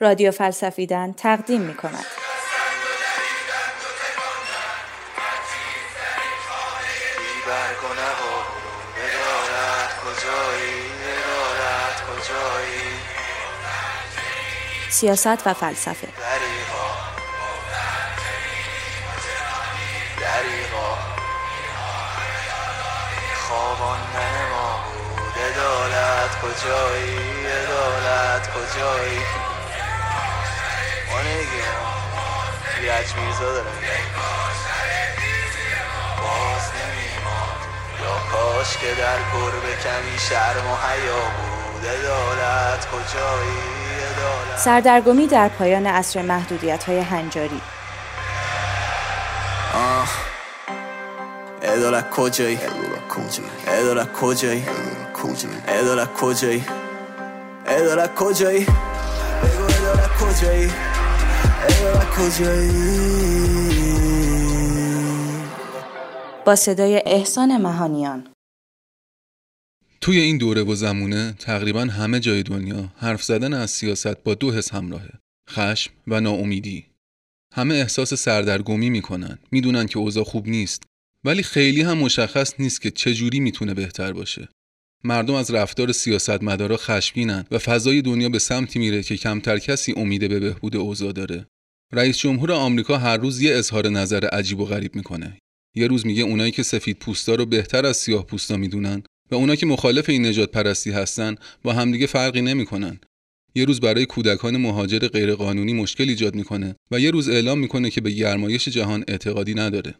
رادیو فلسفیدن تقدیم می کند. سیاست و فلسفه. کجایی؟ ادالت کجایی؟ میرزا باز یا کاش که در گربه کمی شرم و حیا بود. ادالت کجایی؟ سردرگمی در پایان عصر محدودیت های هنجاری ادالت کجایی؟ ادالت کجایی؟ ادالت کجایی؟ ادالت کجایی؟ بگو ادالت کجایی؟ کجایی؟ با صدای احسان مهانیان. توی این دوره و زمونه تقریبا همه جای دنیا حرف زدن از سیاست با دو حس همراهه خشم و ناامیدی. همه احساس سردرگمی می‌کنن می‌دونن که اوضاع خوب نیست ولی خیلی هم مشخص نیست که چجوری می‌تونه بهتر باشه. مردم از رفتار سیاستمدارا خشمگینن و فضای دنیا به سمتی میره که کمتر کسی امید به بهبود اوضاع داره. رئیس جمهور آمریکا هر روز یه اظهار نظر عجیب و غریب می‌کنه. یه روز میگه اونایی که سفید پوستا رو بهتر از سیاه پوستا می‌دونن و اونا که مخالف این نجات پرستی هستن با همدیگه فرقی نمی‌کنن. یه روز برای کودکان مهاجر غیرقانونی مشکل ایجاد می‌کنه و یه روز اعلام می‌کنه که به گرمایش جهان اعتقادی نداره.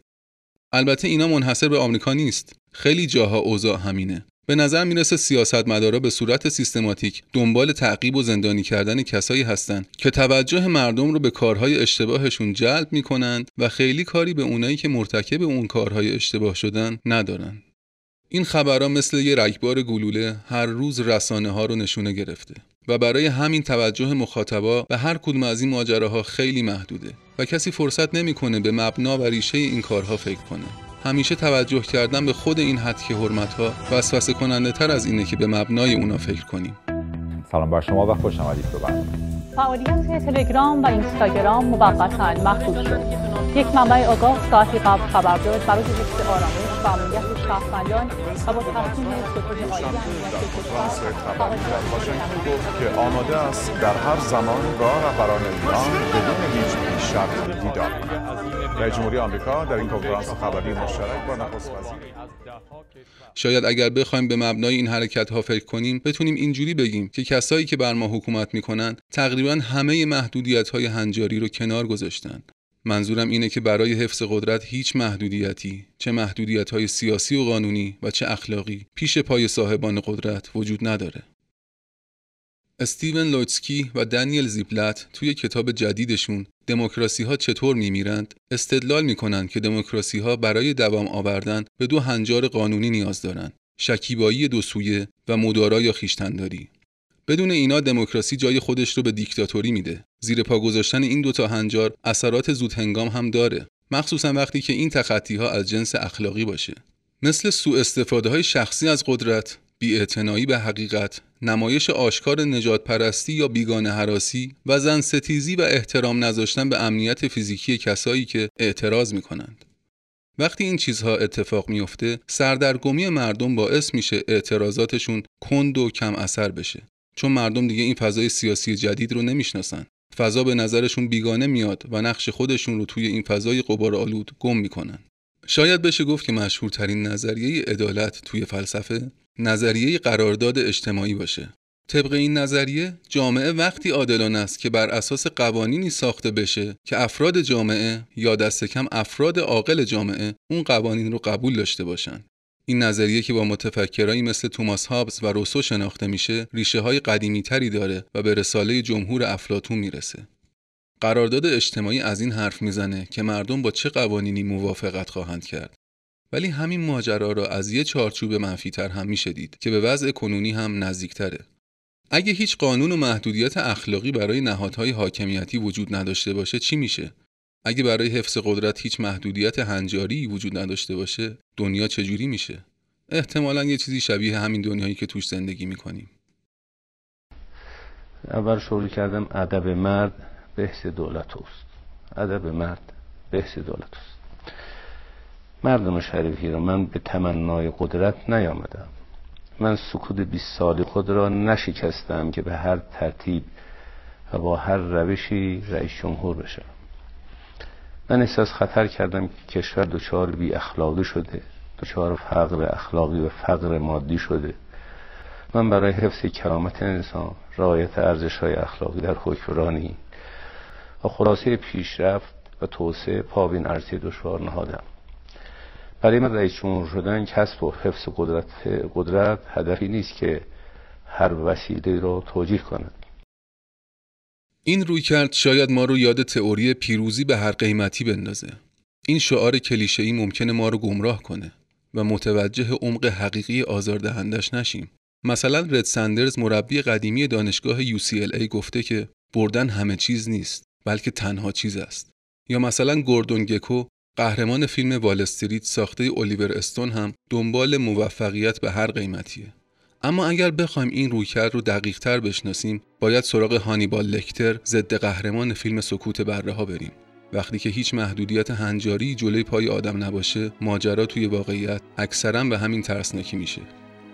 البته اینا منحصر به آمریکا نیست. خیلی جاها اوضاع همینه. به نظر می‌رسه سیاستمدارا به صورت سیستماتیک دنبال تعقیب و زندانی کردن کسایی هستند که توجه مردم رو به کارهای اشتباهشون جلب می‌کنند و خیلی کاری به اونایی که مرتکب اون کارهای اشتباه شدن ندارن. این خبرها مثل یه رگبار گلوله هر روز رسانه ها رو نشونه گرفته و برای همین توجه مخاطبا به هر کدوم از این ماجراها خیلی محدوده و کسی فرصت نمی‌کنه به مبنا و ریشه این کارها فکر کنه. همیشه توجه کردن به خود این حد که حرمت ها وسوسه کننده تر از اینه که به مبنای اونا فکر کنیم. سلام بر شما و خوش آمدید به فعالیت تلگرام و اینستاگرام موقتا محدود شد. یک منبع آگاه ساعتی قبل خبر داد. برای حفظ آرامش. و امنیت شهروندان و با عالی گفت که آماده است در هر زمان با رهبران ایران بدون هیچ شرط دیدار رئیس جمهوری آمریکا در این کنفرانس خبری مشترک با نخست وزیر. شاید اگر بخوایم به مبنای این حرکت ها فکر کنیم بتونیم اینجوری بگیم که کسایی که بر ما حکومت می‌کنن تقریبا همه محدودیت های هنجاری رو کنار گذاشتن. منظورم اینه که برای حفظ قدرت هیچ محدودیتی چه محدودیت های سیاسی و قانونی و چه اخلاقی پیش پای صاحبان قدرت وجود نداره. استیون لوتسکی و دانیل زیپلت توی کتاب جدیدشون دموکراسی ها چطور میمیرند استدلال می‌کنند که دموکراسی ها برای دوام آوردن به دو هنجار قانونی نیاز دارند شکیبایی دو سویه و مدارا یا خیشتنداری بدون اینا دموکراسی جای خودش رو به دیکتاتوری میده. زیر پا گذاشتن این دوتا هنجار اثرات زود هنگام هم داره. مخصوصا وقتی که این تخطی ها از جنس اخلاقی باشه. مثل سوء استفاده های شخصی از قدرت بیاعتنایی به حقیقت نمایش آشکار نجات پرستی یا بیگانه حراسی و زن ستیزی و احترام نذاشتن به امنیت فیزیکی کسایی که اعتراض می کنند. وقتی این چیزها اتفاق میفته سردرگمی مردم باعث میشه اعتراضاتشون کند و کم اثر بشه. چون مردم دیگه این فضای سیاسی جدید رو نمی‌شناسن. فضا به نظرشون بیگانه میاد و نقش خودشون رو توی این فضای قبار آلود گم می‌کنن. شاید بشه گفت که مشهورترین نظریه عدالت توی فلسفه نظریه قرارداد اجتماعی باشه. طبق این نظریه جامعه وقتی عادلانه است که بر اساس قوانینی ساخته بشه که افراد جامعه یا دست کم افراد عاقل جامعه اون قوانین رو قبول داشته باشن. این نظریه که با متفکرایی مثل توماس هابز و روسو شناخته میشه ریشه های قدیمی تری داره و به رساله جمهور افلاتون می‌رسه. قرارداد اجتماعی از این حرف می‌زنه که مردم با چه قوانینی موافقت خواهند کرد. ولی همین ماجرا را از یه چارچوب منفیتر هم میشه دید که به وضع کنونی هم نزدیکتره. اگه هیچ قانون و محدودیت اخلاقی برای نهادهای حاکمیتی وجود نداشته باشه چی میشه؟ اگه برای حفظ قدرت هیچ محدودیت هنجاری وجود نداشته باشه دنیا چجوری میشه؟ احتمالا یه چیزی شبیه همین دنیایی که توش زندگی می‌کنیم. اول شروع کردم ادب مرد بحث دولت است ادب مرد بحث دولت است مردم شریفی را من به تمنای قدرت نیامدم. من سکوت 20 سال خود را نشکستم که به هر ترتیب و با هر روشی رئیس جمهور بشم. من احساس خطر کردم که کشور دچار بی اخلاقی شده دچار فقر اخلاقی و فقر مادی شده. من برای حفظ کرامت انسان رعایت ارزش های اخلاقی در حکمرانی و خلاصه پیشرفت و توسعه پابین ارزی دشوار نهادم. برای من رئیس جمهور شدن کسب و حفظ قدرت, قدرت هدفی نیست که هر وسیله را توجیه کند. این روی کرد شاید ما رو یاد تئوری پیروزی به هر قیمتی بندازه. این شعار کلیشه‌ای ممکنه ما رو گمراه کنه و متوجه عمق حقیقی آزاردهندش نشیم. مثلا رد سندرز مربی قدیمی دانشگاه UCLA گفته که بردن همه چیز نیست بلکه تنها چیز است. یا مثلا گوردون گکو قهرمان فیلم وال استریت ساخته الیور استون هم دنبال موفقیت به هر قیمتیه. اما اگر بخوایم این رویکرد رو دقیق تر بشناسیم باید سراغ هانیبال لکتر ضد قهرمان فیلم سکوت بره ها بریم. وقتی که هیچ محدودیت هنجاری جلوی پای آدم نباشه ماجرا توی واقعیت اکثرا به همین ترسناکی میشه.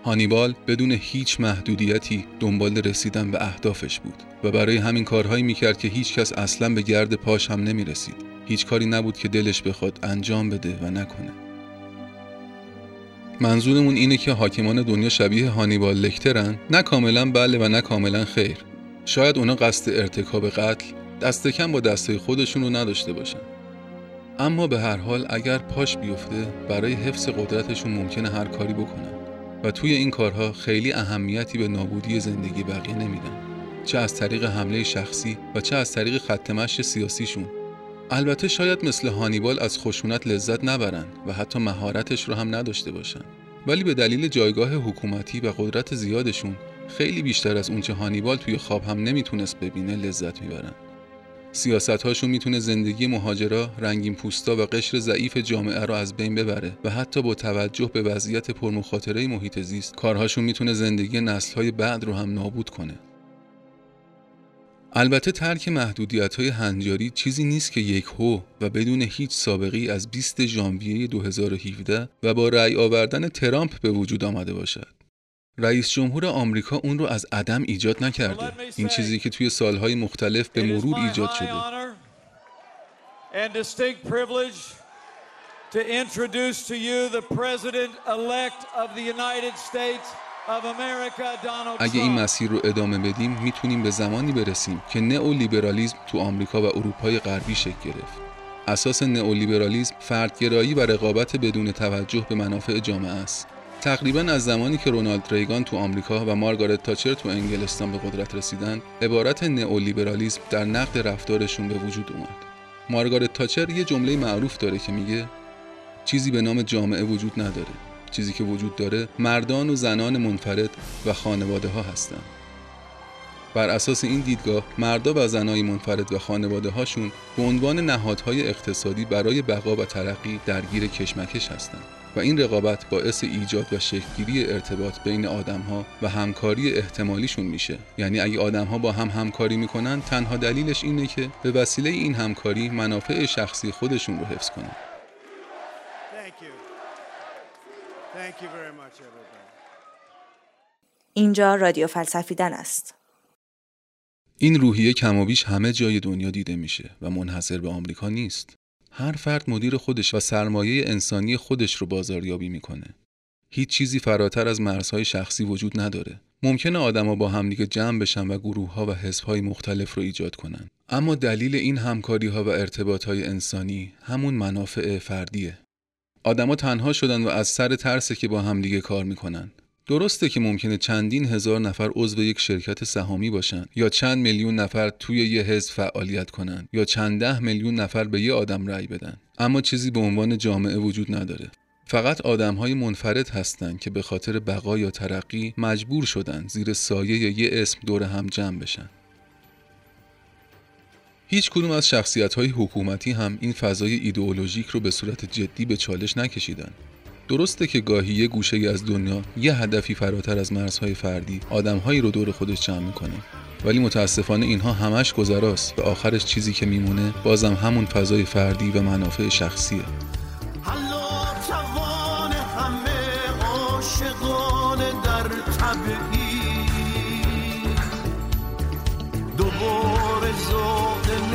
هانیبال بدون هیچ محدودیتی دنبال رسیدن به اهدافش بود و برای همین کارهایی می‌کرد که هیچ کس اصلا به گرد پاش هم نمی‌رسید. هیچ کاری نبود که دلش بخواد انجام بده و نکنه. منظورمون اینه که حاکمان دنیا شبیه هانیبال لکترن؟ نه کاملا بله و نه کاملا خیر. شاید اونا قصد ارتکاب قتل دست کم با دسته خودشون رو نداشته باشن. اما به هر حال اگر پاش بیفته برای حفظ قدرتشون ممکنه هر کاری بکنن. و توی این کارها خیلی اهمیتی به نابودی زندگی بقیه نمیدن. چه از طریق حمله شخصی و چه از طریق خط سیاسیشون. البته شاید مثل هانیبال از خشونت لذت نبرن و حتی مهارتش رو هم نداشته باشن ولی به دلیل جایگاه حکومتی و قدرت زیادشون خیلی بیشتر از اونچه هانیبال توی خواب هم نمی‌تونست ببینه لذت می‌برن سیاست هاشون می‌تونه زندگی مهاجرا، رنگین پوستا و قشر ضعیف جامعه را از بین ببره و حتی با توجه به وضعیت پرمخاطره محیط زیست کارهاشون می‌تونه زندگی نسلهای بعد رو هم نابود کنه. البته ترک محدودیت های هنجاری چیزی نیست که یک هو و بدون هیچ سابقی از 20 ژانویه 2017 و با رأی آوردن ترامپ به وجود آمده باشد. رئیس جمهور آمریکا اون رو از عدم ایجاد نکرده این چیزی که توی سالهای مختلف به مرور ایجاد شده اگه این مسیر رو ادامه بدیم می‌تونیم به زمانی برسیم که نئولیبرالیزم تو آمریکا و اروپای غربی شکل گرفت. اساس نئولیبرالیزم فردگرایی و رقابت بدون توجه به منافع جامعه است. تقریبا از زمانی که رونالد ریگان تو آمریکا و مارگارت تاچر تو انگلستان به قدرت رسیدن عبارت نئولیبرالیسم در نقد رفتارشون به وجود اومد. مارگارت تاچر یه جمله معروف داره که میگه چیزی به نام جامعه وجود نداره. چیزی که وجود داره مردان و زنان منفرد و خانواده ها هستند. بر اساس این دیدگاه مردا و زنای منفرد و خانواده هاشون به عنوان نهادهای اقتصادی برای بقا و ترقی درگیر کشمکش هستند و این رقابت باعث ایجاد و شکلگیری ارتباط بین آدمها و همکاری احتمالیشون میشه. یعنی اگه آدمها با هم همکاری می‌کنن تنها دلیلش اینه که به وسیله این همکاری منافع شخصی خودشون رو حفظ کنن. اینجا رادیو فلسفیدن است این روحیه کمابیش همه جای دنیا دیده میشه و منحصر به آمریکا نیست هر فرد مدیر خودش و سرمایه انسانی خودش رو بازاریابی می‌کنه. هیچ چیزی فراتر از مرزهای شخصی وجود نداره. ممکنه آدما با همدیگه جمع بشن و گروه ها و حزب های مختلف رو ایجاد کنن. اما دلیل این همکاری ها و ارتباط های انسانی همون منافع فردیه. آدما تنها شدن و از سر ترس که با همدیگه کار می‌کنن. درسته که ممکنه چندین هزار نفر عضو یک شرکت سهامی باشن یا چند میلیون نفر توی یه حزب فعالیت کنن یا چند ده میلیون نفر به یه آدم رأی بدن. اما چیزی به عنوان جامعه وجود نداره. فقط آدم های منفرد هستند که به خاطر بقا یا ترقی مجبور شدن زیر سایه یه اسم دور هم جمع بشن. هیچ کدوم از شخصیت های حکومتی هم این فضای ایدئولوژیک رو به صورت جدی به چالش نکشیدن. درسته که گاهی یه گوشه از دنیا یه هدفی فراتر از مرزهای فردی آدمهایی رو دور خودش جمع می‌کنه. ولی متاسفانه اینها همش گذراست و آخرش چیزی که میمونه بازم همون فضای فردی و منافع شخصیه.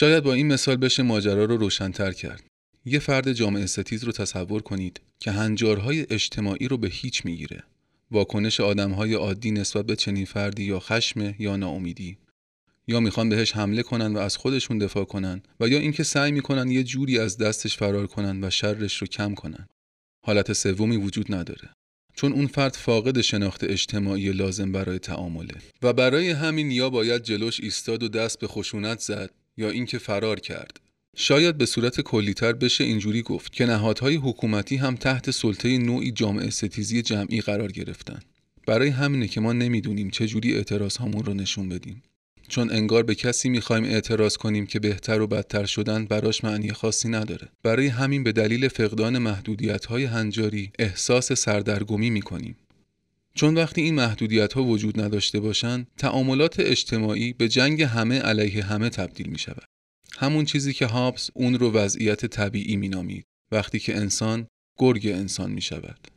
شاید با این مثال بشه ماجرا رو روشنتر کرد یه فرد جامعه ستیز رو تصور کنید که هنجارهای اجتماعی رو به هیچ می‌گیره. واکنش آدمهای عادی نسبت به چنین فردی یا خشم یا ناامیدی یا می‌خوان بهش حمله کنن و از خودشون دفاع کنن و یا اینکه سعی می‌کنن یه جوری از دستش فرار کنن و شرش رو کم کنن. حالت سومی وجود نداره. چون اون فرد فاقد شناخت اجتماعی لازم برای تعامله و برای همین یا باید جلوش ایستاد و دست به خشونت زد یا اینکه فرار کرد شاید به صورت کلیتر بشه اینجوری گفت که نهادهای حکومتی هم تحت سلطه نوعی جامعه ستیزی جمعی قرار گرفتن. برای همینه که ما نمی‌دونیم چه جوری اعتراض همون رو نشون بدیم. چون انگار به کسی می‌خوایم اعتراض کنیم که بهتر و بدتر شدن براش معنی خاصی نداره. برای همین به دلیل فقدان محدودیت های هنجاری احساس سردرگمی می‌کنیم. چون وقتی این محدودیت ها وجود نداشته باشند، تعاملات اجتماعی به جنگ همه علیه همه تبدیل می شود. همون چیزی که هابس اون رو وضعیت طبیعی مینامید وقتی که انسان گرگ انسان می شود.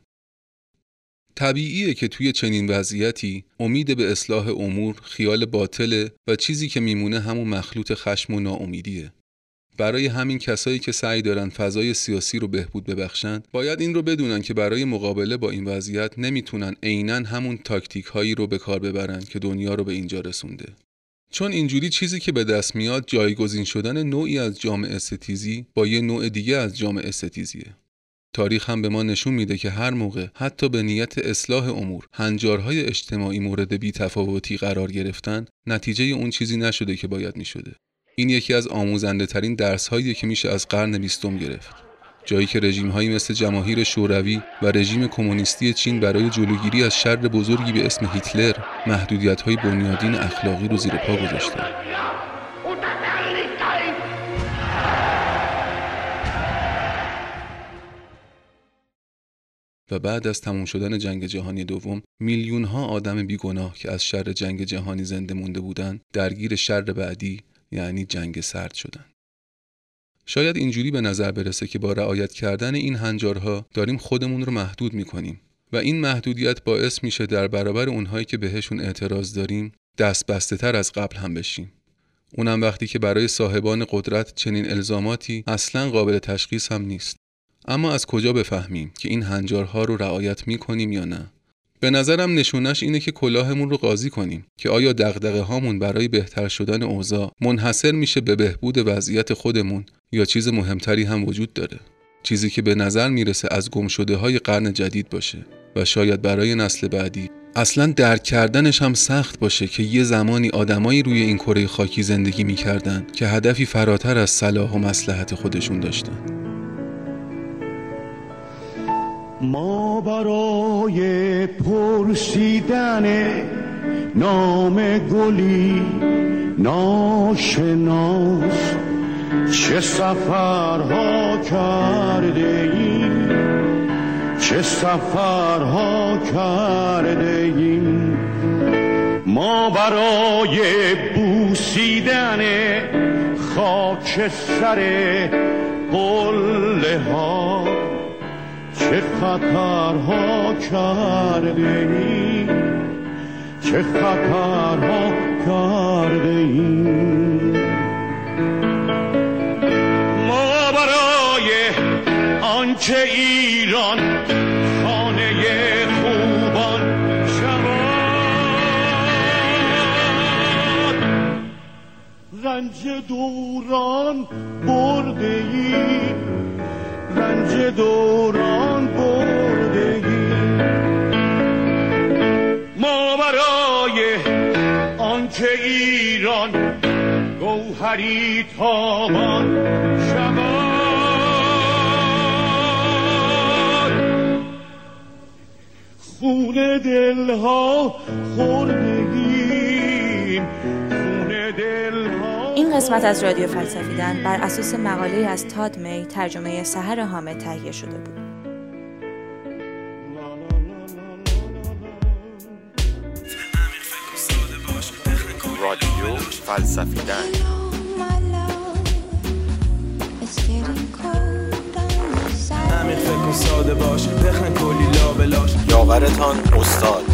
طبیعیه که توی چنین وضعیتی امید به اصلاح امور خیال باطله و چیزی که میمونه همون مخلوط خشم و ناامیدیه. برای همین کسایی که سعی دارن فضای سیاسی رو بهبود ببخشند باید این رو بدونن که برای مقابله با این وضعیت نمی‌تونن عینا همون تاکتیک هایی رو به کار ببرن که دنیا رو به اینجا رسونده چون اینجوری چیزی که به دست میاد جایگزین شدن نوعی از جامعه ستیزی با یه نوع دیگه از جامعه ستیزیه. تاریخ هم به ما نشون میده که هر موقع حتی به نیت اصلاح امور هنجارهای اجتماعی مورد بی تفاوتی قرار گرفتن نتیجه اون چیزی نشده که باید می‌شده. این یکی از آموزنده ترین درس هایی که میشه از قرن بیستم گرفت. جایی که رژیم هایی مثل جماهیر شوروی و رژیم کمونیستی چین برای جلوگیری از شر بزرگی به اسم هیتلر محدودیت های بنیادین اخلاقی رو زیر پا گذاشته و بعد از تموم شدن جنگ جهانی دوم میلیون ها آدم بیگناه که از شر جنگ جهانی زنده مونده بودند درگیر شر بعدی یعنی جنگ سرد شدند شاید اینجوری به نظر برسه که با رعایت کردن این هنجارها داریم خودمون رو محدود می‌کنیم و این محدودیت باعث میشه در برابر اونهایی که بهشون اعتراض داریم دست بسته تر از قبل هم بشیم. اونم وقتی که برای صاحبان قدرت چنین الزاماتی اصلا قابل تشخیص هم نیست. اما از کجا بفهمیم که این هنجارها رو رعایت می‌کنیم یا نه؟ به نظرم نشونش اینه که کلاهمون رو قاضی کنیم که آیا دغدغه هامون برای بهتر شدن اوضاع منحصر میشه به بهبود وضعیت خودمون یا چیز مهمتری هم وجود داره. چیزی که به نظر می‌رسه از گم شده های قرن جدید باشه و شاید برای نسل بعدی اصلا درک کردنش هم سخت باشه که یه زمانی آدمایی روی این کره خاکی زندگی می‌کردن که هدفی فراتر از صلاح و مسلحت خودشون داشتن. ما برای پرسیدن نام گلی ناشناس چه سفرها کرده ایم؟ چه سفرها کرده ایم؟ ما برای بوسیدن خاک سر قله ها چه خطرها کرده ای چه خطرها کرده ای ما برای آنچه ایران خانه خوبان رنج دوران برده گوهری تابان شود خون دلها خوردگیم خون دلها این قسمت از رادیو فلسفیدن بر اساس مقاله از تاد می ترجمه سحر حامد تهیه شده بود. رادیو فلسفیدن. فکر و ساده باش بخن کلی لابلاش یاورتان استاد.